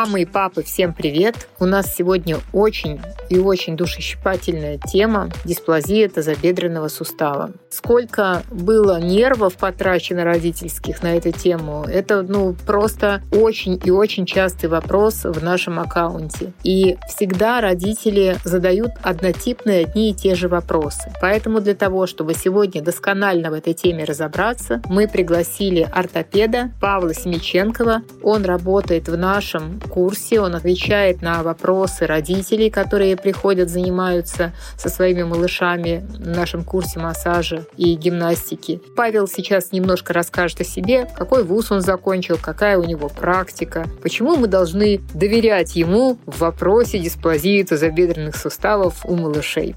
Мамы и папы, всем привет! У нас сегодня очень и очень душещипательная тема – дисплазия тазобедренного сустава. Сколько было нервов потрачено родительских на эту тему, это ну, просто очень и очень частый вопрос в нашем аккаунте. И всегда родители задают однотипные одни и те же вопросы. Поэтому для того, чтобы сегодня досконально в этой теме разобраться, мы пригласили ортопеда Павла Семиченкова. Он работает в нашем курсе, он отвечает на вопросы родителей, которые приходят, занимаются со своими малышами в нашем курсе массажа и гимнастики. Павел сейчас немножко расскажет о себе, какой вуз он закончил, какая у него практика, почему мы должны доверять ему в вопросе дисплазии тазобедренных суставов у малышей.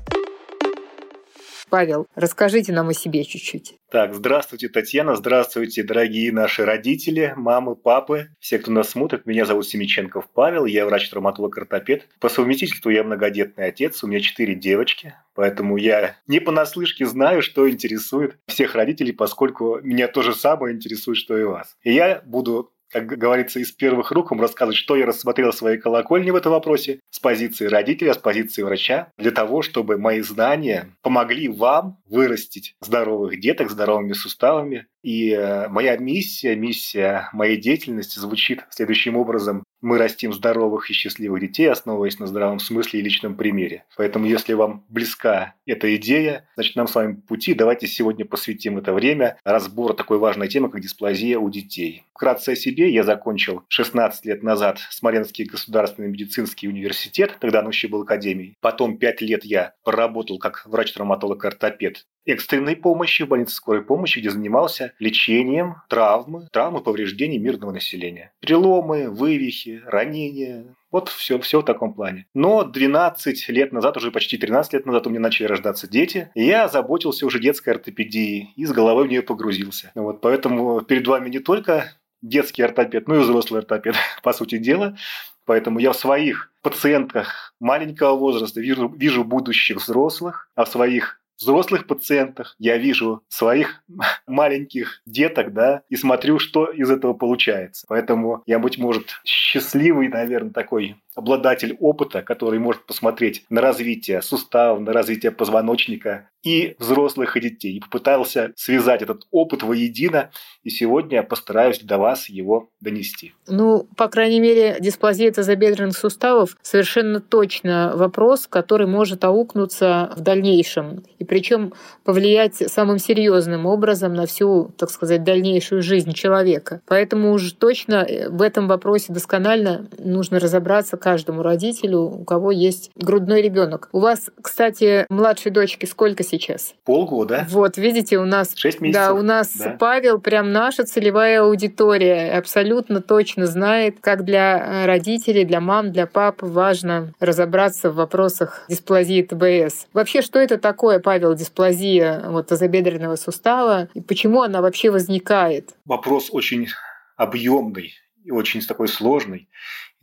Павел, расскажите нам о себе чуть-чуть. Так, здравствуйте, Татьяна, здравствуйте, дорогие наши родители, мамы, папы, все, кто нас смотрит. Меня зовут Семиченков Павел, я врач-травматолог-ортопед. По совместительству я многодетный отец, у меня четыре девочки, поэтому я не понаслышке знаю, что интересует всех родителей, поскольку меня то же самое интересует, что и вас. И я буду как говорится, из первых рук вам рассказывать, что я рассмотрел в своей колокольне в этом вопросе с позиции родителя, с позиции врача, для того, чтобы мои знания помогли вам вырастить здоровых деток, здоровыми суставами. И э, моя миссия, миссия моей деятельности звучит следующим образом. Мы растим здоровых и счастливых детей, основываясь на здравом смысле и личном примере. Поэтому, если вам близка эта идея, значит, нам с вами пути. Давайте сегодня посвятим это время разбору такой важной темы, как дисплазия у детей. Вкратце о себе. Я закончил 16 лет назад Смоленский государственный медицинский университет, тогда он еще был академией. Потом 5 лет я проработал как врач-травматолог-ортопед экстренной помощи, в больнице скорой помощи, где занимался лечением травмы, травмы повреждений мирного населения. Переломы, вывихи, ранения, вот все, все в таком плане. Но 12 лет назад, уже почти 13 лет назад у меня начали рождаться дети, я заботился уже детской ортопедией и с головой в нее погрузился. Вот поэтому перед вами не только детский ортопед, но и взрослый ортопед, по сути дела. Поэтому я в своих пациентках маленького возраста вижу, вижу будущих взрослых, а в своих взрослых пациентах, я вижу своих маленьких деток, да, и смотрю, что из этого получается. Поэтому я, быть может, счастливый, наверное, такой обладатель опыта, который может посмотреть на развитие суставов, на развитие позвоночника и взрослых, и детей. И попытался связать этот опыт воедино, и сегодня я постараюсь до вас его донести. Ну, по крайней мере, дисплазия тазобедренных суставов совершенно точно вопрос, который может аукнуться в дальнейшем, и причем повлиять самым серьезным образом на всю, так сказать, дальнейшую жизнь человека. Поэтому уж точно в этом вопросе досконально нужно разобраться, каждому родителю, у кого есть грудной ребенок. У вас, кстати, младшей дочке сколько сейчас? Полгода. Вот, видите, у нас... Шесть месяцев. Да, у нас да. Павел прям наша целевая аудитория. Абсолютно точно знает, как для э, родителей, для мам, для пап важно разобраться в вопросах дисплазии ТБС. Вообще, что это такое, Павел, дисплазия вот, тазобедренного сустава? И почему она вообще возникает? Вопрос очень объемный и очень такой сложный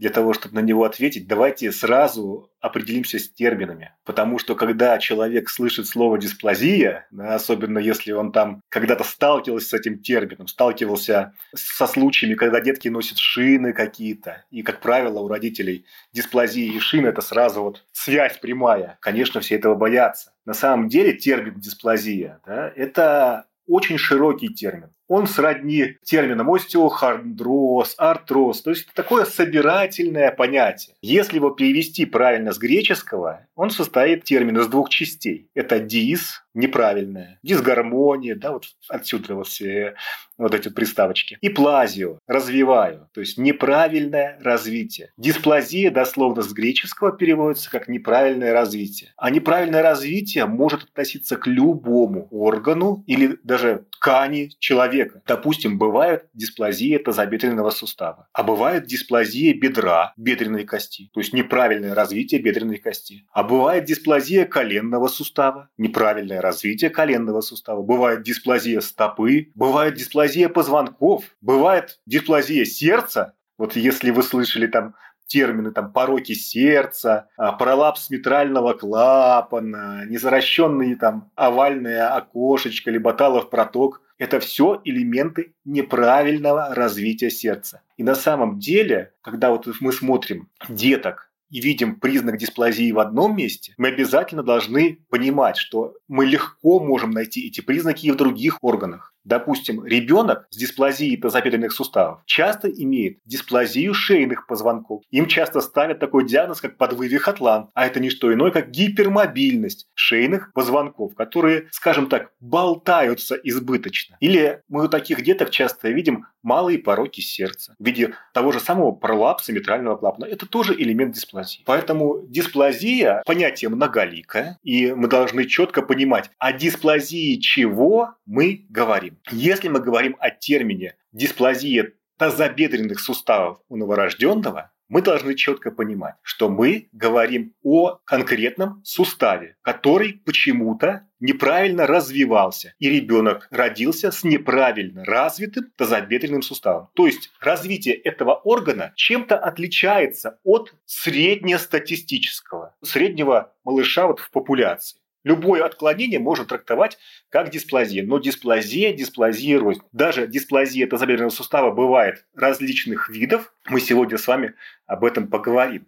для того, чтобы на него ответить, давайте сразу определимся с терминами. Потому что когда человек слышит слово дисплазия, особенно если он там когда-то сталкивался с этим термином, сталкивался со случаями, когда детки носят шины какие-то, и, как правило, у родителей дисплазия и шины – это сразу вот связь прямая. Конечно, все этого боятся. На самом деле термин дисплазия да, – это очень широкий термин он сродни терминам остеохондроз, артроз. То есть это такое собирательное понятие. Если его перевести правильно с греческого, он состоит термин из двух частей. Это дис, неправильное, дисгармония, да, вот отсюда вот все вот эти приставочки. И плазио, развиваю, то есть неправильное развитие. Дисплазия дословно с греческого переводится как неправильное развитие. А неправильное развитие может относиться к любому органу или даже ткани человека. Допустим, бывает дисплазия тазобедренного сустава, а бывает дисплазия бедра, бедренной кости, то есть неправильное развитие бедренной кости. А бывает дисплазия коленного сустава, неправильное развитие коленного сустава. Бывает дисплазия стопы, бывает дисплазия позвонков, бывает дисплазия сердца. Вот если вы слышали там термины там пороки сердца, а, пролапс митрального клапана, незаращенные там овальное окошечко, либо талов проток. Это все элементы неправильного развития сердца. И на самом деле, когда вот мы смотрим деток, и видим признак дисплазии в одном месте, мы обязательно должны понимать, что мы легко можем найти эти признаки и в других органах. Допустим, ребенок с дисплазией тазобедренных суставов часто имеет дисплазию шейных позвонков. Им часто ставят такой диагноз, как подвывих атлант, а это не что иное, как гипермобильность шейных позвонков, которые, скажем так, болтаются избыточно. Или мы у таких деток часто видим малые пороки сердца в виде того же самого пролапса митрального клапана. Это тоже элемент дисплазии. Поэтому дисплазия – понятие многоликое, и мы должны четко понимать, о дисплазии чего мы говорим. Если мы говорим о термине дисплазия тазобедренных суставов у новорожденного, мы должны четко понимать, что мы говорим о конкретном суставе, который почему-то неправильно развивался, и ребенок родился с неправильно развитым тазобедренным суставом. То есть развитие этого органа чем-то отличается от среднестатистического, среднего малыша вот в популяции. Любое отклонение можно трактовать как дисплазия, но дисплазия, дисплазия рознь. Даже дисплазия тазобедренного сустава бывает различных видов. Мы сегодня с вами об этом поговорим.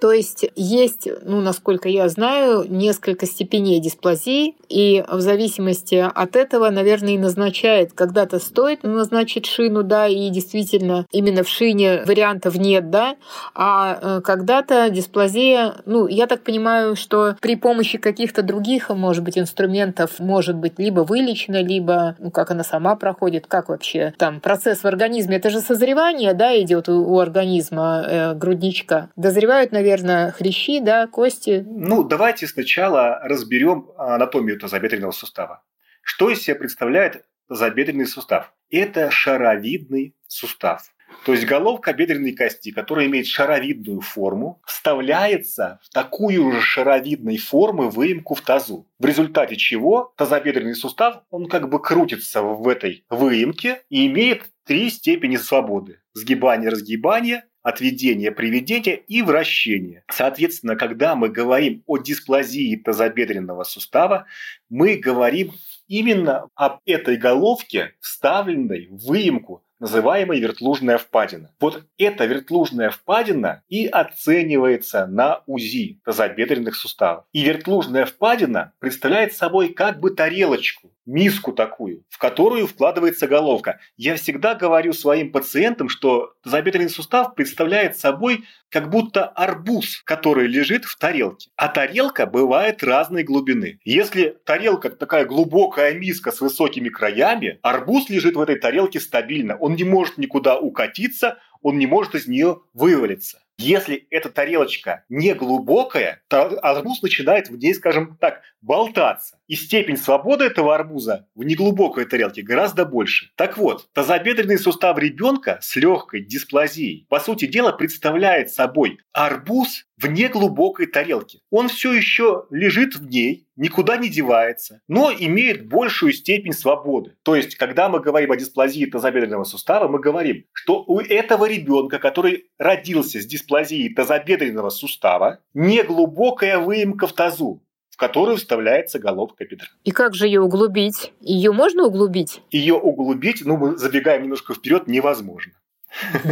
То есть есть, ну, насколько я знаю, несколько степеней дисплазии, и в зависимости от этого, наверное, и назначает, когда-то стоит назначить шину, да, и действительно именно в шине вариантов нет, да, а э, когда-то дисплазия, ну, я так понимаю, что при помощи каких-то других, может быть, инструментов может быть либо вылечена, либо, ну, как она сама проходит, как вообще там процесс в организме, это же созревание, да, идет у, у организма э, грудничка. Дозревают, наверное, наверное, хрящи, да, кости. Ну, давайте сначала разберем анатомию тазобедренного сустава. Что из себя представляет тазобедренный сустав? Это шаровидный сустав. То есть головка бедренной кости, которая имеет шаровидную форму, вставляется в такую же шаровидной формы выемку в тазу. В результате чего тазобедренный сустав, он как бы крутится в этой выемке и имеет три степени свободы. Сгибание, разгибание, отведение, приведение и вращение. Соответственно, когда мы говорим о дисплазии тазобедренного сустава, мы говорим именно об этой головке, вставленной в выемку называемая вертлужная впадина. Вот эта вертлужная впадина и оценивается на УЗИ тазобедренных суставов. И вертлужная впадина представляет собой как бы тарелочку, миску такую, в которую вкладывается головка. Я всегда говорю своим пациентам, что тазобедренный сустав представляет собой как будто арбуз, который лежит в тарелке. А тарелка бывает разной глубины. Если тарелка такая глубокая миска с высокими краями, арбуз лежит в этой тарелке стабильно. Он не может никуда укатиться, он не может из нее вывалиться. Если эта тарелочка не глубокая, то арбуз начинает в ней, скажем так, болтаться. И степень свободы этого арбуза в неглубокой тарелке гораздо больше. Так вот, тазобедренный сустав ребенка с легкой дисплазией, по сути дела, представляет собой арбуз в неглубокой тарелке. Он все еще лежит в ней, никуда не девается, но имеет большую степень свободы. То есть, когда мы говорим о дисплазии тазобедренного сустава, мы говорим, что у этого ребенка, который родился с дисплазией тазобедренного сустава, неглубокая выемка в тазу в которую вставляется головка бедра. И как же ее углубить? Ее можно углубить? Ее углубить, ну, мы забегаем немножко вперед, невозможно.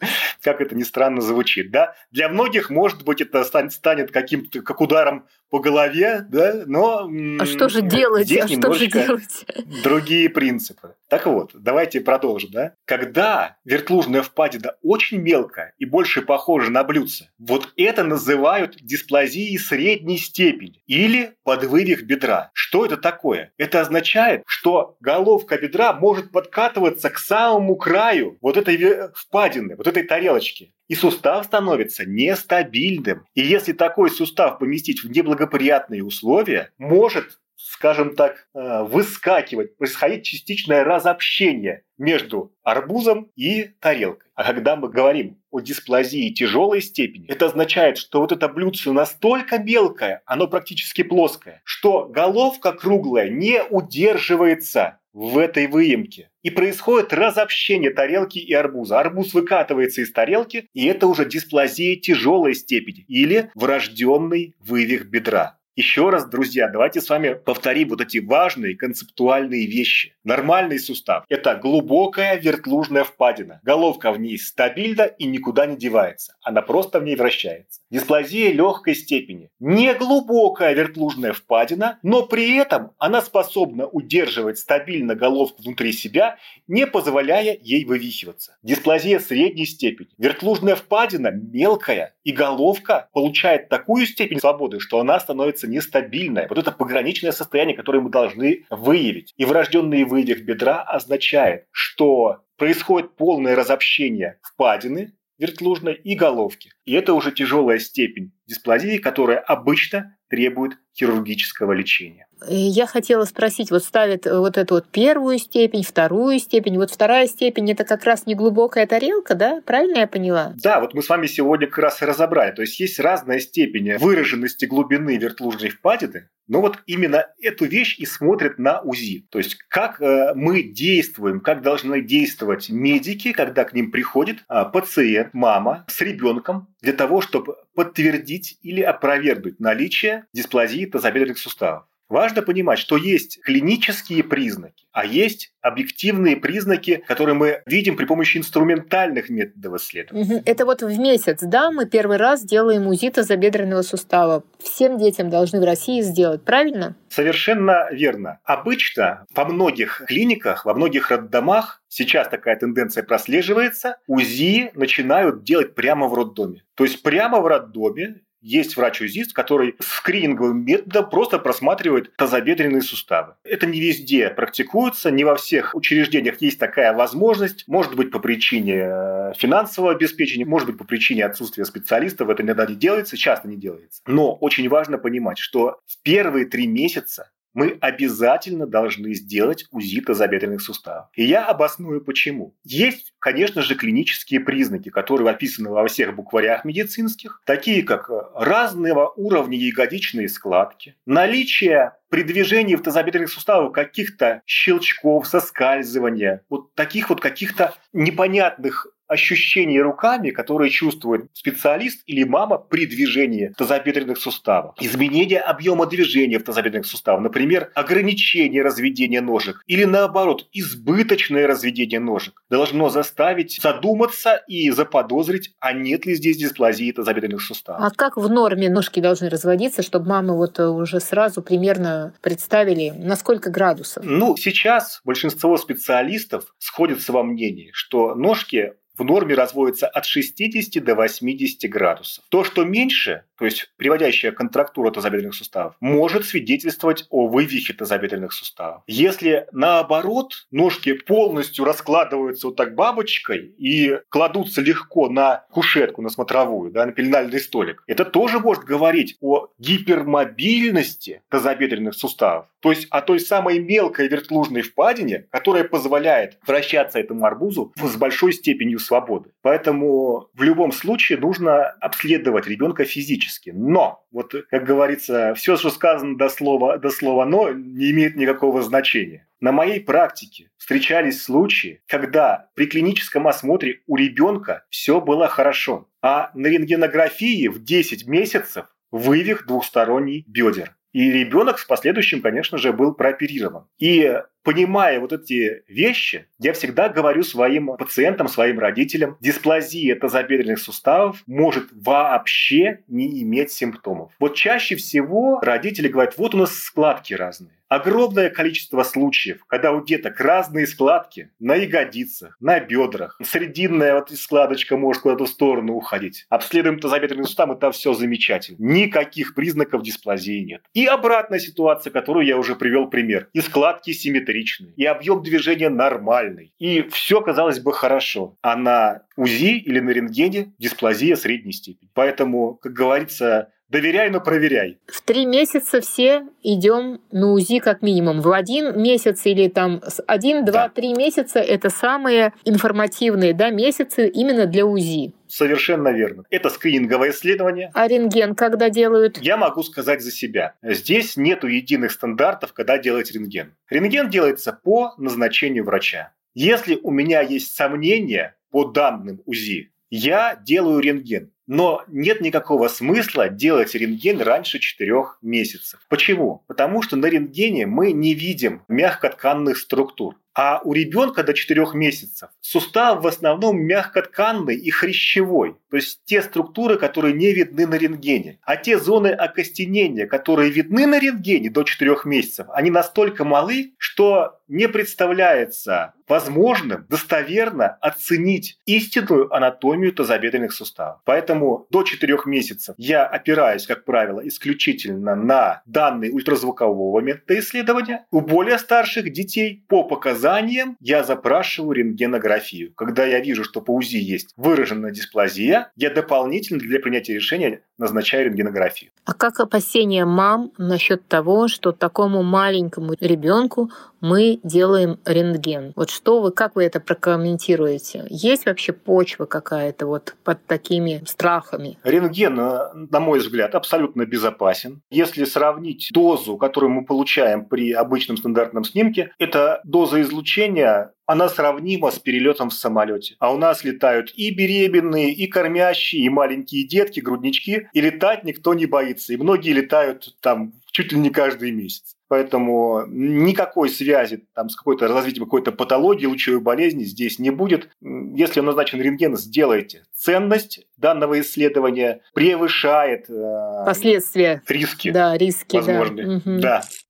Как это ни странно звучит, да? Для многих, может быть, это станет каким-то, как ударом по голове, да, но... А что же делать? Здесь а что же делать? Другие принципы. Так вот, давайте продолжим, да. Когда вертлужная впадина очень мелкая и больше похожа на блюдце, вот это называют дисплазией средней степени или подвывих бедра. Что это такое? Это означает, что головка бедра может подкатываться к самому краю вот этой впадины, вот этой тарелочки и сустав становится нестабильным. И если такой сустав поместить в неблагоприятные условия, может скажем так, э, выскакивать, происходить частичное разобщение между арбузом и тарелкой. А когда мы говорим о дисплазии тяжелой степени, это означает, что вот это блюдце настолько мелкое, оно практически плоское, что головка круглая не удерживается в этой выемке. И происходит разобщение тарелки и арбуза. Арбуз выкатывается из тарелки, и это уже дисплазия тяжелой степени или врожденный вывих бедра. Еще раз, друзья, давайте с вами повторим вот эти важные концептуальные вещи. Нормальный сустав – это глубокая вертлужная впадина. Головка в ней стабильна и никуда не девается. Она просто в ней вращается. Дисплазия легкой степени. Не глубокая вертлужная впадина, но при этом она способна удерживать стабильно головку внутри себя, не позволяя ей вывихиваться. Дисплазия средней степени. Вертлужная впадина мелкая, и головка получает такую степень свободы, что она становится нестабильное. Вот это пограничное состояние, которое мы должны выявить. И врожденный вывих бедра означает, что происходит полное разобщение впадины вертлужной и головки. И это уже тяжелая степень дисплазии, которая обычно требует хирургического лечения. Я хотела спросить, вот ставят вот эту вот первую степень, вторую степень. Вот вторая степень – это как раз не глубокая тарелка, да? Правильно я поняла? Да, вот мы с вами сегодня как раз и разобрали. То есть есть разная степень выраженности глубины вертлужной впадины, но вот именно эту вещь и смотрят на УЗИ. То есть как э, мы действуем, как должны действовать медики, когда к ним приходит э, пациент, мама с ребенком, для того, чтобы подтвердить или опровергнуть наличие дисплазии тазобедренных суставов. Важно понимать, что есть клинические признаки, а есть объективные признаки, которые мы видим при помощи инструментальных методов исследования. Это вот в месяц, да, мы первый раз делаем УЗИ тазобедренного сустава. Всем детям должны в России сделать, правильно? Совершенно верно. Обычно во многих клиниках, во многих роддомах сейчас такая тенденция прослеживается, УЗИ начинают делать прямо в роддоме. То есть прямо в роддоме есть врач-узист, который скрининговым методом просто просматривает тазобедренные суставы. Это не везде практикуется, не во всех учреждениях есть такая возможность. Может быть, по причине э, финансового обеспечения, может быть, по причине отсутствия специалистов. Это иногда не делается, часто не делается. Но очень важно понимать, что в первые три месяца мы обязательно должны сделать УЗИ тазобедренных суставов. И я обосную почему. Есть, конечно же, клинические признаки, которые описаны во всех букварях медицинских, такие как разного уровня ягодичные складки, наличие при движении в тазобедренных суставах каких-то щелчков, соскальзывания, вот таких вот каких-то непонятных ощущения руками, которые чувствует специалист или мама при движении тазобедренных суставов. Изменение объема движения в тазобедренных суставах, например, ограничение разведения ножек или наоборот, избыточное разведение ножек, должно заставить задуматься и заподозрить, а нет ли здесь дисплазии тазобедренных суставов. А как в норме ножки должны разводиться, чтобы мамы вот уже сразу примерно представили, на сколько градусов? Ну, сейчас большинство специалистов сходятся во мнении, что ножки в норме разводится от 60 до 80 градусов. То, что меньше, то есть приводящая контрактура тазобедренных суставов, может свидетельствовать о вывихе тазобедренных суставов. Если наоборот ножки полностью раскладываются вот так бабочкой и кладутся легко на кушетку, на смотровую, да, на пеленальный столик, это тоже может говорить о гипермобильности тазобедренных суставов. То есть о той самой мелкой вертлужной впадине, которая позволяет вращаться этому арбузу с большой степенью свободы. Поэтому в любом случае нужно обследовать ребенка физически. Но, вот как говорится, все, что сказано до слова, до слова «но», не имеет никакого значения. На моей практике встречались случаи, когда при клиническом осмотре у ребенка все было хорошо, а на рентгенографии в 10 месяцев вывих двухсторонний бедер. И ребенок в последующем, конечно же, был прооперирован. И понимая вот эти вещи, я всегда говорю своим пациентам, своим родителям, дисплазия тазобедренных суставов может вообще не иметь симптомов. Вот чаще всего родители говорят, вот у нас складки разные огромное количество случаев, когда у деток разные складки на ягодицах, на бедрах. Срединная вот складочка может куда-то в сторону уходить. Обследуем тазобедренный сустав, и там все замечательно. Никаких признаков дисплазии нет. И обратная ситуация, которую я уже привел пример. И складки симметричные, и объем движения нормальный. И все, казалось бы, хорошо. А на УЗИ или на рентгене дисплазия средней степени. Поэтому, как говорится, Доверяй, но проверяй. В три месяца все идем на УЗИ как минимум. В один месяц или там один, два, да. три месяца это самые информативные да, месяцы именно для УЗИ. Совершенно верно. Это скрининговое исследование. А рентген когда делают? Я могу сказать за себя. Здесь нету единых стандартов, когда делать рентген. Рентген делается по назначению врача. Если у меня есть сомнения по данным УЗИ, я делаю рентген. но нет никакого смысла делать рентген раньше 4 месяцев. Почему? Потому что на рентгене мы не видим мягкотканных структур. А у ребенка до 4 месяцев сустав в основном мягкотканный и хрящевой, то есть те структуры, которые не видны на рентгене. А те зоны окостенения, которые видны на рентгене до 4 месяцев, они настолько малы, что не представляется возможным достоверно оценить истинную анатомию тазобедренных суставов. Поэтому до 4 месяцев я опираюсь, как правило, исключительно на данные ультразвукового метода исследования. У более старших детей по показаниям я запрашиваю рентгенографию. Когда я вижу, что по УЗИ есть выраженная дисплазия, я дополнительно для принятия решения назначаю рентгенографию. А как опасения мам насчет того, что такому маленькому ребенку мы делаем рентген. Вот что вы, как вы это прокомментируете? Есть вообще почва какая-то вот под такими страхами? Рентген, э, на мой взгляд, абсолютно безопасен. Если сравнить дозу, которую мы получаем при обычном стандартном снимке, это доза излучения она сравнима с перелетом в самолете. А у нас летают и беременные, и кормящие, и маленькие детки, груднички, и летать никто не боится. И многие летают там чуть ли не каждый месяц. Поэтому никакой связи там, с какой-то развитием какой-то патологии, лучевой болезни здесь не будет. Если назначен рентген, сделайте. Ценность данного исследования превышает э, последствия риски. Да, риски. Возможные. Да. да.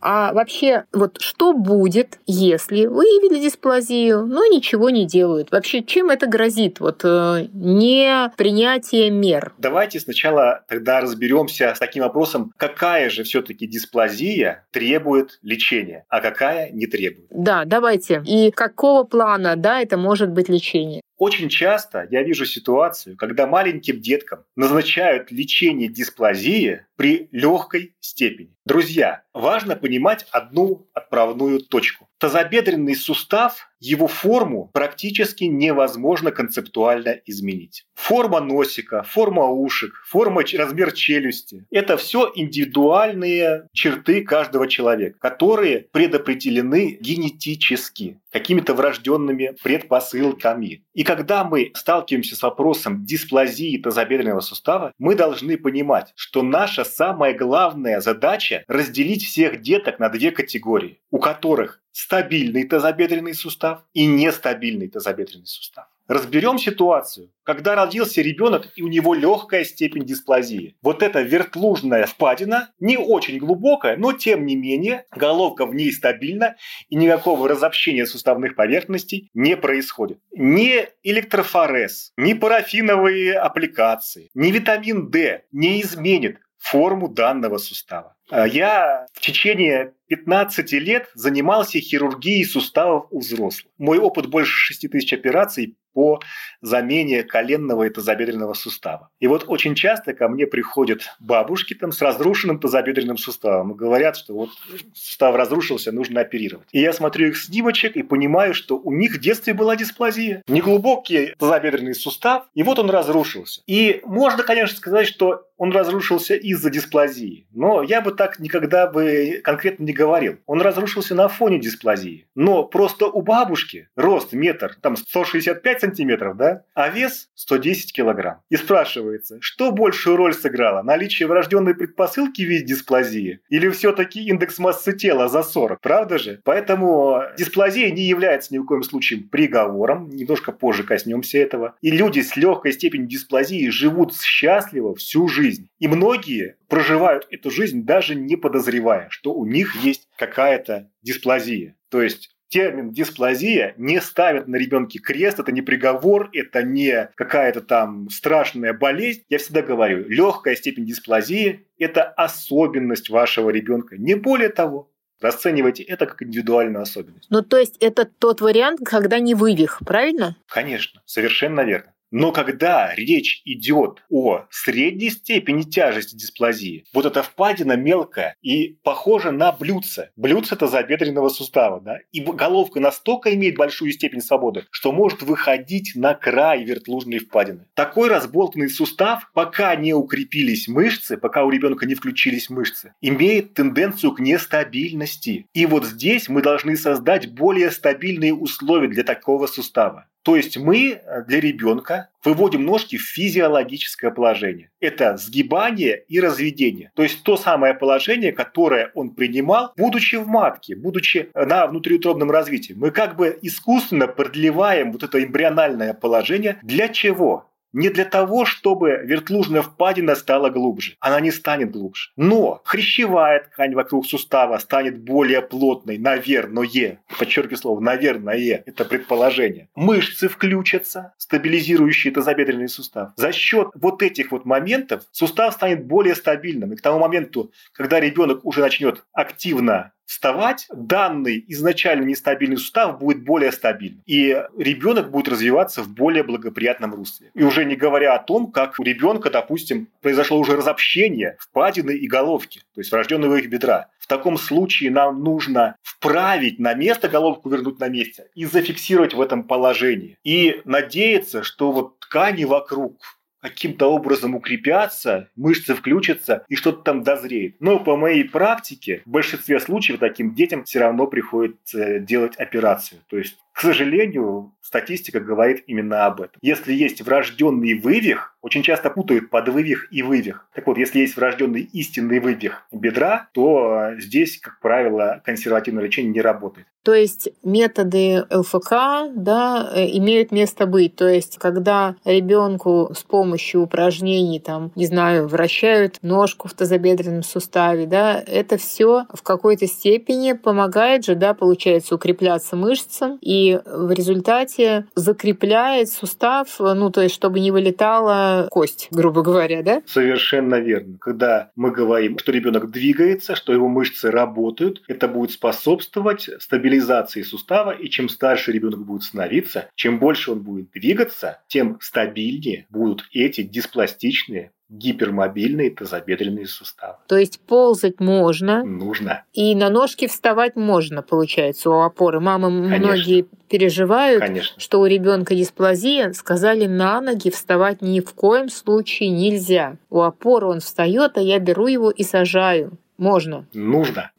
А вообще, вот что будет, если выявили дисплазию, но ничего не делают? Вообще, чем это грозит? Вот э, не принятие мер. Давайте сначала тогда разберемся с таким вопросом, какая же все-таки дисплазия требует лечения, а какая не требует. Да, давайте. И какого плана, да, это может быть лечение? Очень часто я вижу ситуацию, когда маленьким деткам назначают лечение дисплазии при легкой степени. Друзья, важно понимать одну отправную точку. Тазобедренный сустав, его форму практически невозможно концептуально изменить. Форма носика, форма ушек, форма, размер челюсти – это все индивидуальные черты каждого человека, которые предопределены генетически какими-то врожденными предпосылками. И когда мы сталкиваемся с вопросом дисплазии тазобедренного сустава, мы должны понимать, что наша самая главная задача – разделить всех деток на две категории, у которых стабильный тазобедренный сустав и нестабильный тазобедренный сустав. Разберем ситуацию, когда родился ребенок и у него легкая степень дисплазии. Вот эта вертлужная впадина, не очень глубокая, но тем не менее головка в ней стабильна и никакого разобщения суставных поверхностей не происходит. Ни электрофорез, ни парафиновые аппликации, ни витамин D не изменит форму данного сустава. А я в течение 15 лет занимался хирургией суставов у взрослых. Мой опыт больше 6 тысяч операций по замене коленного и тазобедренного сустава. И вот очень часто ко мне приходят бабушки там с разрушенным тазобедренным суставом и говорят, что вот сустав разрушился, нужно оперировать. И я смотрю их снимочек и понимаю, что у них в детстве была дисплазия. Неглубокий тазобедренный сустав, и вот он разрушился. И можно, конечно, сказать, что он разрушился из-за дисплазии. Но я бы так никогда бы конкретно не говорил. Он разрушился на фоне дисплазии. Но просто у бабушки рост метр, там 165 сантиметров, да, а вес 110 килограмм. И спрашивается, что большую роль сыграло? Наличие врожденной предпосылки в виде дисплазии? Или все-таки индекс массы тела за 40? Правда же? Поэтому дисплазия не является ни в коем случае приговором. Немножко позже коснемся этого. И люди с легкой степенью дисплазии живут счастливо всю жизнь. И многие проживают эту жизнь даже не подозревая, что у них есть какая-то дисплазия. То есть термин дисплазия не ставит на ребенке крест, это не приговор, это не какая-то там страшная болезнь. Я всегда говорю, легкая степень дисплазии – это особенность вашего ребенка, не более того. Расценивайте это как индивидуальную особенность. Ну, то есть это тот вариант, когда не вывих, правильно? Конечно, совершенно верно. Но когда речь идет о средней степени тяжести дисплазии, вот эта впадина мелкая и похожа на блюдце. Блюдце это забедренного сустава, да? И головка настолько имеет большую степень свободы, что может выходить на край вертлужной впадины. Такой разболтанный сустав, пока не укрепились мышцы, пока у ребенка не включились мышцы, имеет тенденцию к нестабильности. И вот здесь мы должны создать более стабильные условия для такого сустава. То есть мы для ребенка выводим ножки в физиологическое положение. Это сгибание и разведение. То есть то самое положение, которое он принимал, будучи в матке, будучи на внутриутробном развитии. Мы как бы искусственно продлеваем вот это эмбриональное положение. Для чего? Не для того, чтобы вертлужная впадина стала глубже. Она не станет глубже. Но хрящевая ткань вокруг сустава станет более плотной, наверное. Подчеркиваю слово «наверное». Это предположение. Мышцы включатся, стабилизирующие тазобедренный сустав. За счет вот этих вот моментов сустав станет более стабильным. И к тому моменту, когда ребенок уже начнет активно вставать, данный изначально нестабильный сустав будет более стабильным. И ребенок будет развиваться в более благоприятном русле. И уже не говоря о том, как у ребенка, допустим, произошло уже разобщение впадины и головки, то есть врожденного их бедра. В таком случае нам нужно вправить на место головку, вернуть на месте и зафиксировать в этом положении. И надеяться, что вот ткани вокруг каким-то образом укрепятся, мышцы включатся и что-то там дозреет. Но по моей практике в большинстве случаев таким детям все равно приходится делать операцию. То есть к сожалению, статистика говорит именно об этом. Если есть врожденный вывих, очень часто путают подвывих и вывих. Так вот, если есть врожденный истинный вывих бедра, то здесь, как правило, консервативное лечение не работает. То есть методы ЛФК да, э, имеют место быть. То есть когда ребенку с помощью упражнений, там, не знаю, вращают ножку в тазобедренном суставе, да, это все в какой-то степени помогает же, да, получается, укрепляться мышцам и в результате закрепляет сустав, ну, то есть, чтобы не вылетала кость, грубо говоря, да? Совершенно верно. Когда мы говорим, что ребенок двигается, что его мышцы работают, это будет способствовать стабилизации сустава, и чем старше ребенок будет становиться, чем больше он будет двигаться, тем стабильнее будут эти диспластичные гипермобильные тазобедренные суставы. То есть ползать можно. Нужно. И на ножки вставать можно, получается, у опоры. Мамы Конечно. многие переживают, Конечно. что у ребенка дисплазия, сказали на ноги вставать ни в коем случае нельзя. У опоры он встает, а я беру его и сажаю. Можно. Нужно.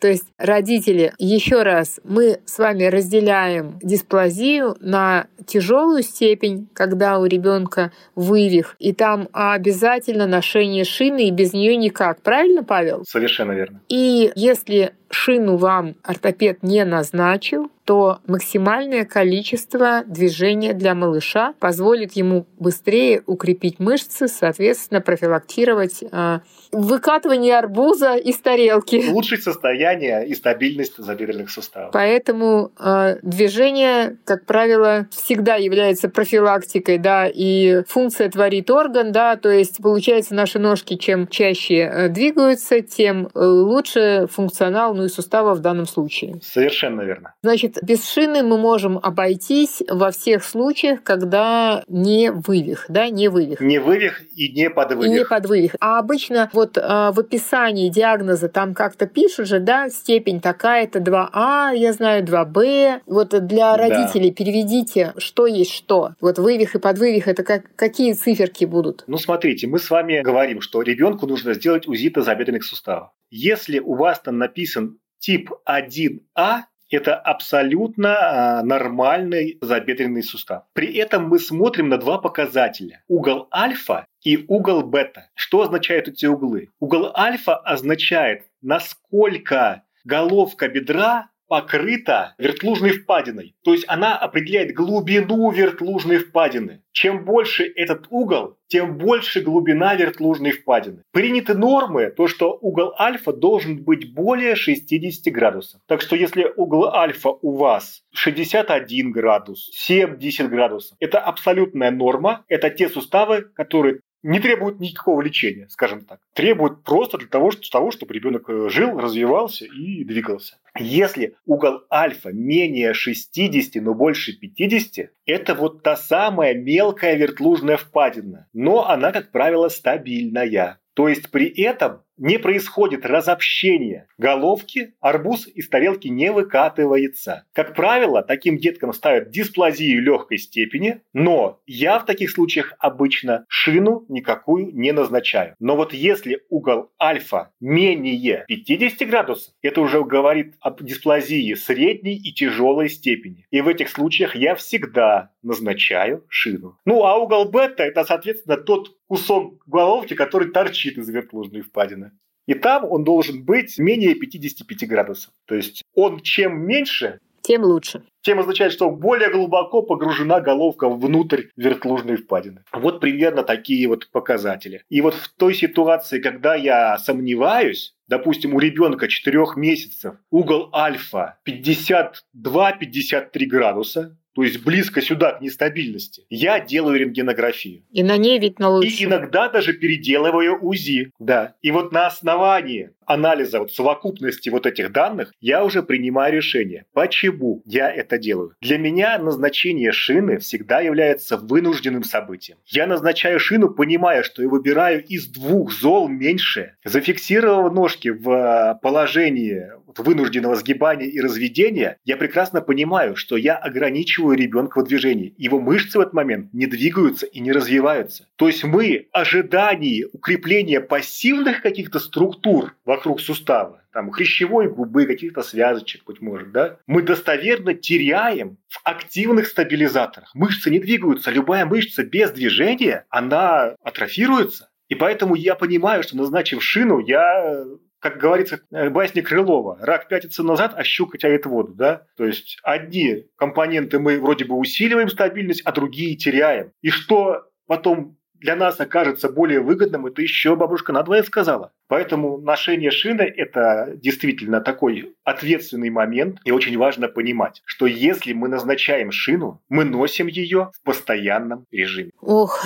То есть родители, еще раз, мы с вами разделяем дисплазию на тяжелую степень, когда у ребенка вывих, и там обязательно ношение шины, и без нее никак. Правильно, Павел? Совершенно верно. И если шину вам ортопед не назначил, то максимальное количество движения для малыша позволит ему быстрее укрепить мышцы, соответственно, профилактировать э, выкатывание арбуза из тарелки. Улучшить состояние и стабильность тазобедренных суставов. Поэтому э, движение, как правило, всегда является профилактикой, да, и функция творит орган, да, то есть получается наши ножки чем чаще э, двигаются, тем э, лучше функционал ну и сустава в данном случае. Совершенно верно. Значит, без шины мы можем обойтись во всех случаях, когда не вывих, да, не вывих. Не вывих и не подвывих. И не подвывих. А обычно вот а, в описании диагноза там как-то пишут же, да, степень такая-то 2А, я знаю, 2Б. Вот для родителей да. переведите, что есть что. Вот вывих и подвывих, это как, какие циферки будут? Ну, смотрите, мы с вами говорим, что ребенку нужно сделать УЗИ тазобедренных суставов. Если у вас там написан тип 1А, это абсолютно а, нормальный забедренный сустав. При этом мы смотрим на два показателя. Угол альфа и угол бета. Что означают эти углы? Угол альфа означает, насколько головка бедра покрыта вертлужной впадиной. То есть она определяет глубину вертлужной впадины. Чем больше этот угол, тем больше глубина вертлужной впадины. Приняты нормы, то что угол альфа должен быть более 60 градусов. Так что если угол альфа у вас 61 градус, 70 градусов, это абсолютная норма. Это те суставы, которые не требуют никакого лечения, скажем так. Требуют просто для того, что, того, чтобы ребенок э, жил, развивался и двигался. Если угол альфа менее 60, но больше 50, это вот та самая мелкая вертлужная впадина. Но она, как правило, стабильная. То есть при этом не происходит разобщение головки, арбуз из тарелки не выкатывается. Как правило, таким деткам ставят дисплазию легкой степени, но я в таких случаях обычно шину никакую не назначаю. Но вот если угол альфа менее 50 градусов, это уже говорит об дисплазии средней и тяжелой степени. И в этих случаях я всегда назначаю шину. Ну а угол бета это, соответственно, тот кусок головки, который торчит из вертлужной впадины. И там он должен быть менее 55 градусов. То есть он чем меньше, тем лучше. Тем означает, что более глубоко погружена головка внутрь вертлужной впадины. Вот примерно такие вот показатели. И вот в той ситуации, когда я сомневаюсь, допустим, у ребенка 4 месяцев угол альфа 52-53 градуса, то есть близко сюда, к нестабильности, я делаю рентгенографию. И на ней ведь на лучше. И иногда даже переделываю УЗИ. Да. И вот на основании анализа вот совокупности вот этих данных я уже принимаю решение, почему я это делаю. Для меня назначение шины всегда является вынужденным событием. Я назначаю шину, понимая, что я выбираю из двух зол меньшее. Зафиксировав ножки в э, положении вынужденного сгибания и разведения, я прекрасно понимаю, что я ограничиваю ребенка в движении. Его мышцы в этот момент не двигаются и не развиваются. То есть мы ожидании укрепления пассивных каких-то структур во вокруг сустава, там, хрящевой губы, каких-то связочек, быть может, да, мы достоверно теряем в активных стабилизаторах. Мышцы не двигаются. Любая мышца без движения, она атрофируется. И поэтому я понимаю, что назначив шину, я как говорится в басне Крылова, рак пятится назад, а щука тянет воду, да? То есть одни компоненты мы вроде бы усиливаем стабильность, а другие теряем. И что потом для нас окажется более выгодным, это еще бабушка надвое сказала. Поэтому ношение шины – это действительно такой ответственный момент, и очень важно понимать, что если мы назначаем шину, мы носим ее в постоянном режиме. Ох,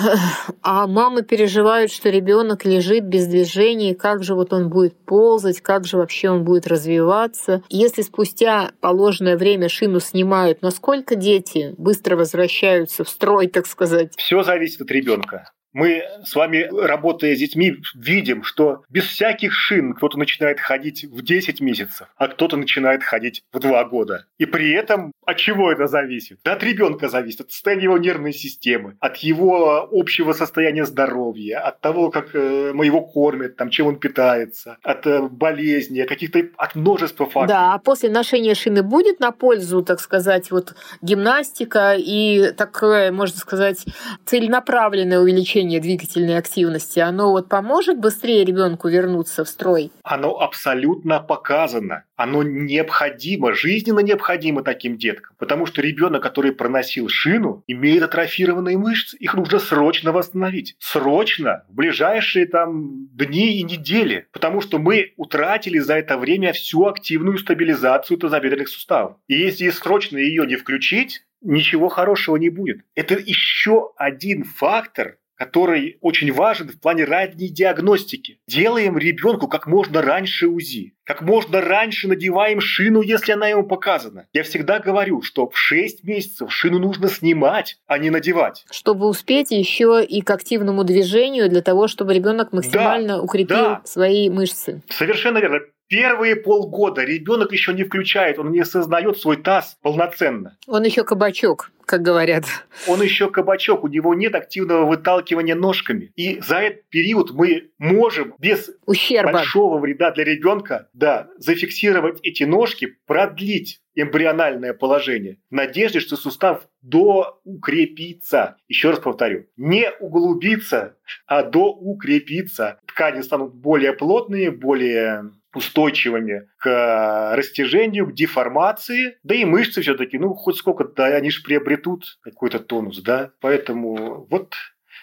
а мамы переживают, что ребенок лежит без движения, как же вот он будет ползать, как же вообще он будет развиваться. Если спустя положенное время шину снимают, насколько дети быстро возвращаются в строй, так сказать? Все зависит от ребенка. Мы с вами, работая с детьми, видим, что без всяких шин кто-то начинает ходить в 10 месяцев, а кто-то начинает ходить в 2 года. И при этом от чего это зависит? Да от ребенка зависит, от состояния его нервной системы, от его общего состояния здоровья, от того, как э, мы его кормят, там, чем он питается, от э, болезни, от каких-то от множества факторов. Да, а после ношения шины будет на пользу, так сказать, вот гимнастика и такое, можно сказать, целенаправленное увеличение двигательной активности, оно вот поможет быстрее ребенку вернуться в строй? Оно абсолютно показано. Оно необходимо, жизненно необходимо таким деткам. Потому что ребенок, который проносил шину, имеет атрофированные мышцы. Их нужно срочно восстановить. Срочно, в ближайшие там дни и недели. Потому что мы утратили за это время всю активную стабилизацию тазобедренных суставов. И если срочно ее не включить, ничего хорошего не будет. Это еще один фактор, который очень важен в плане ранней диагностики. Делаем ребенку как можно раньше УЗИ. Как можно раньше надеваем шину, если она ему показана. Я всегда говорю, что в 6 месяцев шину нужно снимать, а не надевать. Чтобы успеть еще и к активному движению, для того, чтобы ребенок максимально да, укрепил да. свои мышцы. Совершенно верно. Первые полгода ребенок еще не включает, он не осознает свой таз полноценно. Он еще кабачок как говорят. Он еще кабачок, у него нет активного выталкивания ножками. И за этот период мы можем без Ущерба. большого вреда для ребенка да, зафиксировать эти ножки, продлить эмбриональное положение в надежде, что сустав доукрепится. Еще раз повторю, не углубится, а доукрепится. Ткани станут более плотные, более устойчивыми к э, растяжению, к деформации. Да и мышцы все-таки, ну, хоть сколько-то они же приобретут какой-то тонус, да. Поэтому вот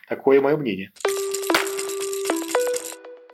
такое мое мнение.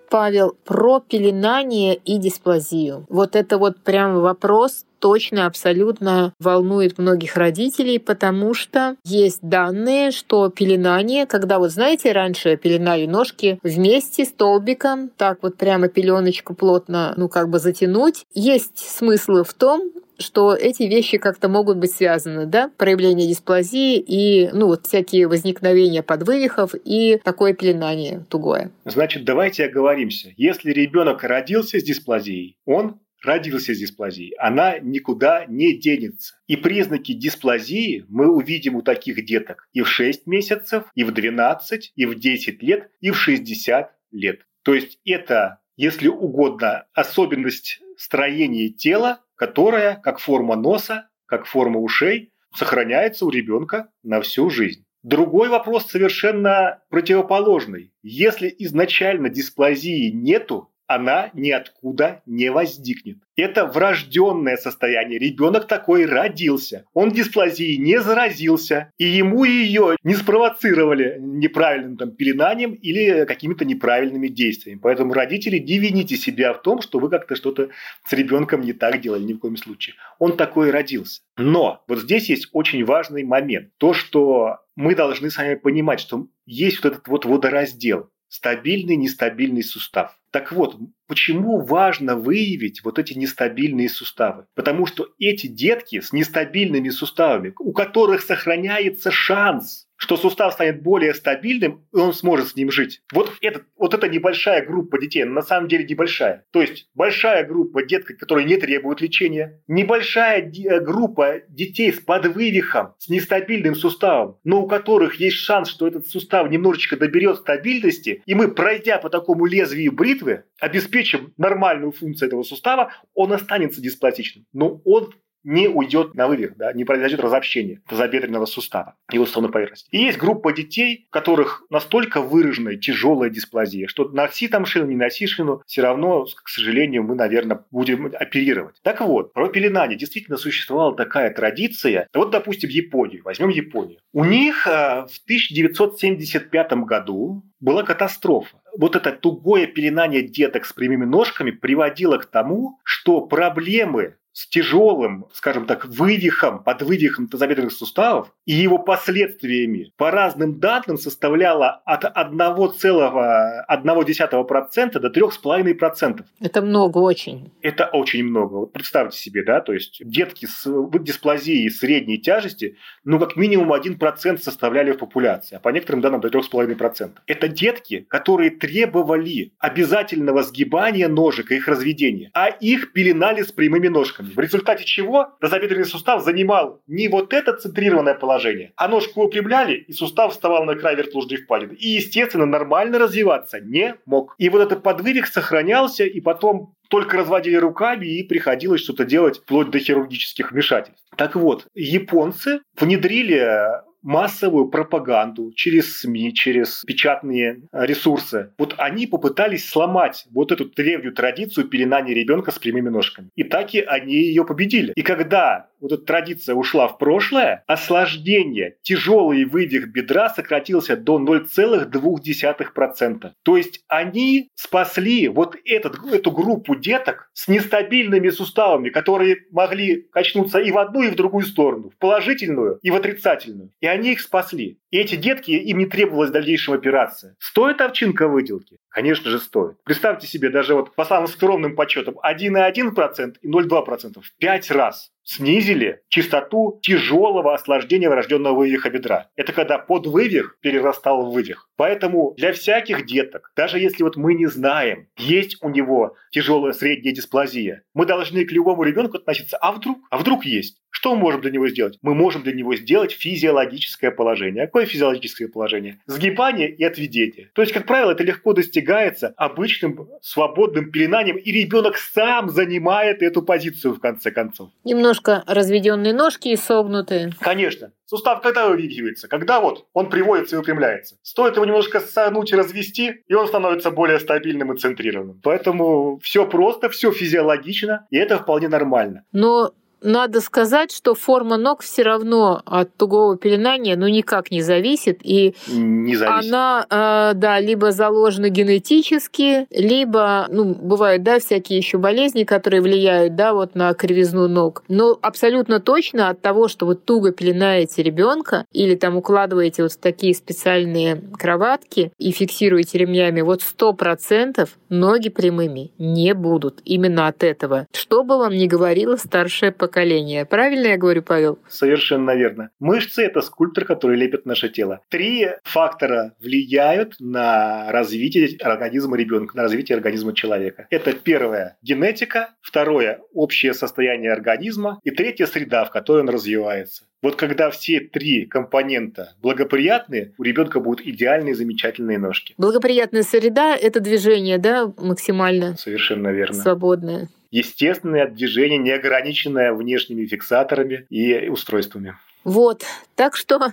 Павел, про пеленание и дисплазию. Вот это вот прям вопрос точно абсолютно волнует многих родителей, потому что есть данные, что пеленание, когда вот знаете, раньше пеленали ножки вместе столбиком, так вот прямо пеленочку плотно, ну как бы затянуть, есть смысл в том, что эти вещи как-то могут быть связаны, да? Проявление дисплазии и, ну, вот всякие возникновения подвывихов и такое пеленание тугое. Значит, давайте оговоримся. Если ребенок родился с дисплазией, он родился с дисплазией, она никуда не денется. И признаки дисплазии мы увидим у таких деток и в 6 месяцев, и в 12, и в 10 лет, и в 60 лет. То есть это, если угодно, особенность строения тела, которая, как форма носа, как форма ушей, сохраняется у ребенка на всю жизнь. Другой вопрос совершенно противоположный. Если изначально дисплазии нету, она ниоткуда не возникнет. Это врожденное состояние. Ребенок такой родился. Он дисплазией не заразился, и ему ее не спровоцировали неправильным там, пеленанием или какими-то неправильными действиями. Поэтому родители, не вините себя в том, что вы как-то что-то с ребенком не так делали ни в коем случае. Он такой родился. Но вот здесь есть очень важный момент. То, что мы должны с вами понимать, что есть вот этот вот водораздел стабильный, нестабильный сустав. Так вот, почему важно выявить вот эти нестабильные суставы? Потому что эти детки с нестабильными суставами, у которых сохраняется шанс что сустав станет более стабильным, и он сможет с ним жить. Вот, этот, вот эта небольшая группа детей, на самом деле небольшая. То есть большая группа деток, которые не требуют лечения, небольшая э, группа детей с подвывихом, с нестабильным суставом, но у которых есть шанс, что этот сустав немножечко доберет стабильности, и мы, пройдя по такому лезвию бритвы, обеспечим нормальную функцию этого сустава, он останется диспластичным. Но он не уйдет на вывих, да, не произойдет разобщение тазобедренного сустава, его суставной поверхности. И есть группа детей, у которых настолько выраженная тяжелая дисплазия, что носи там шину, не носи шину, все равно, к сожалению, мы, наверное, будем оперировать. Так вот, про пеленание действительно существовала такая традиция. Вот, допустим, Японию, возьмем Японию. У них э, в 1975 году была катастрофа. Вот это тугое пеленание деток с прямыми ножками приводило к тому, что проблемы с тяжелым, скажем так, вывихом, под вывихом тазобедренных суставов и его последствиями по разным данным составляло от 1,1% до 3,5%. Это много очень. Это очень много. Вот представьте себе, да, то есть детки с дисплазией средней тяжести, ну, как минимум 1% составляли в популяции, а по некоторым данным до 3,5%. Это детки, которые требовали обязательного сгибания ножек и их разведения, а их пеленали с прямыми ножками. В результате чего тазобедренный сустав занимал не вот это центрированное положение, а ножку выпрямляли, и сустав вставал на край верхлужной впадины. И, естественно, нормально развиваться не мог. И вот этот подвывих сохранялся, и потом только разводили руками и приходилось что-то делать вплоть до хирургических вмешательств. Так вот, японцы внедрили массовую пропаганду через СМИ, через печатные э, ресурсы. Вот они попытались сломать вот эту древнюю традицию пеленания ребенка с прямыми ножками. И так и они ее победили. И когда вот эта традиция ушла в прошлое, осложнение, тяжелый вывих бедра сократился до 0,2%. То есть они спасли вот этот, эту группу деток с нестабильными суставами, которые могли качнуться и в одну, и в другую сторону, в положительную и в отрицательную. И они их спасли. И эти детки, им не требовалась дальнейшая операция. Стоит овчинка выделки? Конечно же, стоит. Представьте себе, даже вот по самым скромным подсчетам 1,1% и 0,2%. В 5 раз снизили частоту тяжелого осложнения врожденного вывиха бедра. Это когда подвывих перерастал в вывих. Поэтому для всяких деток, даже если вот мы не знаем, есть у него тяжелая средняя дисплазия, мы должны к любому ребенку относиться, а вдруг? А вдруг есть? Что мы можем для него сделать? Мы можем для него сделать физиологическое положение. Какое физиологическое положение? Сгибание и отведение. То есть, как правило, это легко достигается обычным свободным пеленанием, и ребенок сам занимает эту позицию в конце концов. Немножко разведенные ножки и согнутые. Конечно. Сустав когда вывихивается? Когда вот он приводится и выпрямляется. Стоит его немножко согнуть и развести, и он становится более стабильным и центрированным. Поэтому все просто, все физиологично, и это вполне нормально. Но надо сказать, что форма ног все равно от тугого пеленания ну, никак не зависит. И не зависит. она, э, да, либо заложена генетически, либо, ну, бывают, да, всякие еще болезни, которые влияют, да, вот на кривизну ног. Но абсолютно точно от того, что вы туго пеленаете ребенка или там укладываете вот в такие специальные кроватки и фиксируете ремнями, вот сто процентов ноги прямыми не будут именно от этого. Что бы вам ни говорила старшее поколение поколения. Правильно я говорю, Павел? Совершенно верно. Мышцы – это скульптор, который лепит наше тело. Три фактора влияют на развитие организма ребенка, на развитие организма человека. Это первое – генетика, второе – общее состояние организма и третье – среда, в которой он развивается. Вот когда все три компонента благоприятные, у ребенка будут идеальные, замечательные ножки. Благоприятная среда – это движение, да, максимально? Совершенно верно. Свободное. Естественное движение, не ограниченное внешними фиксаторами и устройствами. Вот, так что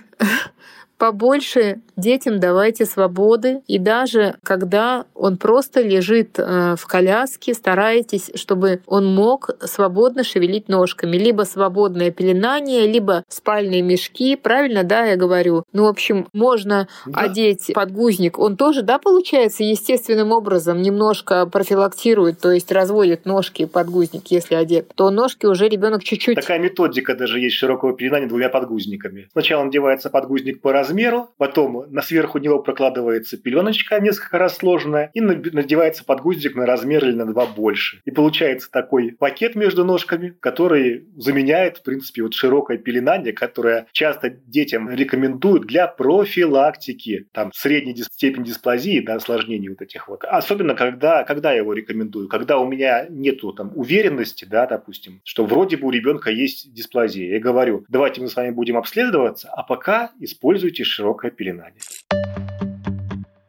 побольше детям давайте свободы. И даже когда он просто лежит э, в коляске, старайтесь, чтобы он мог свободно шевелить ножками. Либо свободное пеленание, либо спальные мешки. Правильно, да, я говорю? Ну, в общем, можно да. одеть подгузник. Он тоже, да, получается, естественным образом немножко профилактирует, то есть разводит ножки подгузник, если одет, то ножки уже ребенок чуть-чуть... Такая методика даже есть широкого пеленания двумя подгузниками. Сначала надевается подгузник по размеру, потом на сверху него прокладывается пеленочка несколько раз сложенная и надевается подгузник на размер или на два больше. И получается такой пакет между ножками, который заменяет, в принципе, вот широкое пеленание, которое часто детям рекомендуют для профилактики там, средней степени дисплазии, да, осложнений вот этих вот. Особенно, когда, когда я его рекомендую, когда у меня нету там уверенности, да, допустим, что вроде бы у ребенка есть дисплазия. Я говорю, давайте мы с вами будем обследоваться, а пока используйте широкое широкое пеленание.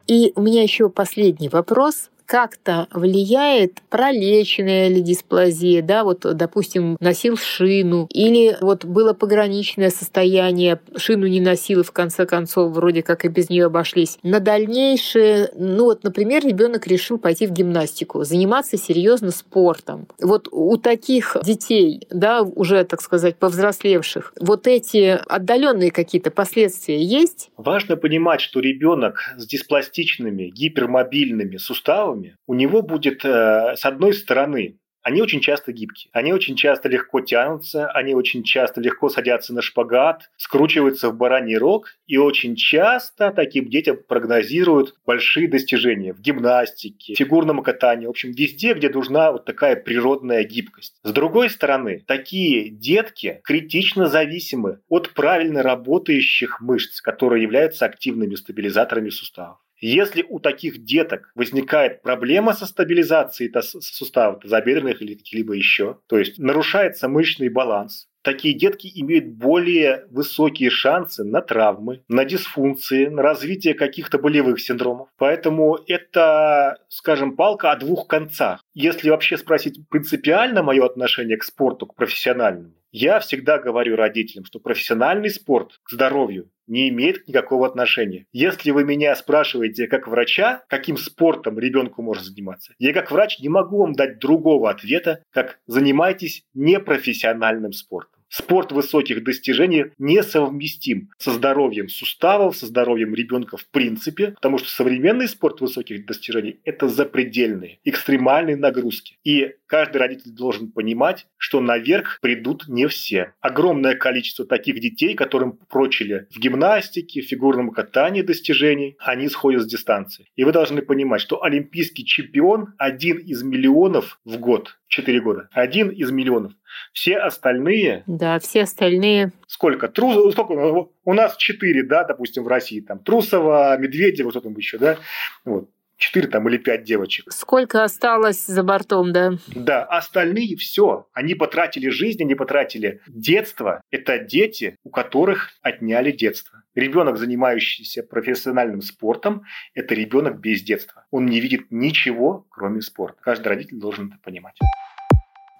И у меня еще последний вопрос как-то влияет пролеченная ли дисплазия, да, вот, допустим, носил шину, или вот было пограничное состояние, шину не носил, и в конце концов вроде как и без нее обошлись. На дальнейшее, ну вот, например, ребенок решил пойти в гимнастику, заниматься серьезно спортом. Вот у таких детей, да, уже, так сказать, повзрослевших, вот эти отдаленные какие-то последствия есть? Важно понимать, что ребенок с диспластичными, гипермобильными суставами новыми, у него будет э, с одной стороны они очень часто гибкие. Они очень часто легко тянутся, они очень часто легко садятся на шпагат, скручиваются в бараний рог, и очень часто таким детям прогнозируют большие достижения в гимнастике, фигурном катании, в общем, везде, где нужна вот такая природная гибкость. С другой стороны, такие детки критично зависимы от правильно работающих мышц, которые являются активными стабилизаторами суставов. Если у таких деток возникает проблема со стабилизацией суставов, тазобедренных или каких-либо еще, то есть нарушается мышечный баланс, такие детки имеют более высокие шансы на травмы, на дисфункции, на развитие каких-то болевых синдромов. Поэтому это, скажем, палка о двух концах. Если вообще спросить принципиально мое отношение к спорту, к профессиональному, я всегда говорю родителям, что профессиональный спорт к здоровью не имеет никакого отношения. Если вы меня спрашиваете как врача, каким спортом ребенку может заниматься, я как врач не могу вам дать другого ответа, как занимайтесь непрофессиональным спортом. Спорт высоких достижений несовместим со здоровьем суставов, со здоровьем ребенка в принципе, потому что современный спорт высоких достижений – это запредельные, экстремальные нагрузки. И каждый родитель должен понимать, что наверх придут не все. Огромное количество таких детей, которым прочили в гимнастике, в фигурном катании достижений, они сходят с дистанции. И вы должны понимать, что олимпийский чемпион один из миллионов в год, 4 года, один из миллионов. Все остальные... Да, все остальные... Сколько? Трус... Сколько? У нас четыре, да, допустим, в России. Там Трусова, Медведева, что там еще, да? Вот четыре там или пять девочек. Сколько осталось за бортом, да? Да, остальные все. Они потратили жизнь, они потратили детство. Это дети, у которых отняли детство. Ребенок, занимающийся профессиональным спортом, это ребенок без детства. Он не видит ничего, кроме спорта. Каждый родитель должен это понимать.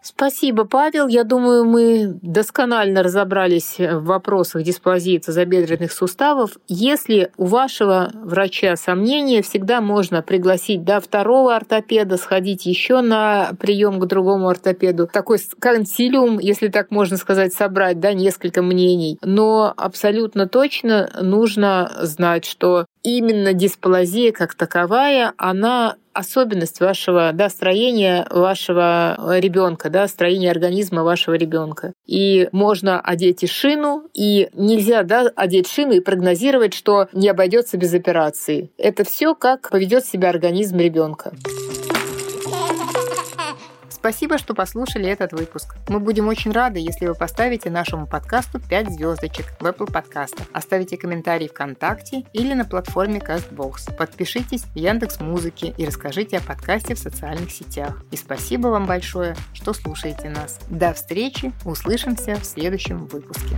Спасибо, Павел. Я думаю, мы досконально разобрались в вопросах дисплазии тазобедренных суставов. Если у вашего врача сомнения, всегда можно пригласить да, второго ортопеда, сходить еще на прием к другому ортопеду. Такой консилиум, если так можно сказать, собрать да, несколько мнений. Но абсолютно точно нужно знать, что именно дисплазия как таковая, она особенность вашего да, строения вашего ребенка, да, строения организма вашего ребенка. И можно одеть и шину, и нельзя да, одеть шину и прогнозировать, что не обойдется без операции. Это все как поведет себя организм ребенка. Спасибо, что послушали этот выпуск. Мы будем очень рады, если вы поставите нашему подкасту 5 звездочек в Apple подкастах, оставите комментарий ВКонтакте или на платформе CastBox. Подпишитесь в Яндекс Музыке и расскажите о подкасте в социальных сетях. И спасибо вам большое, что слушаете нас. До встречи, услышимся в следующем выпуске.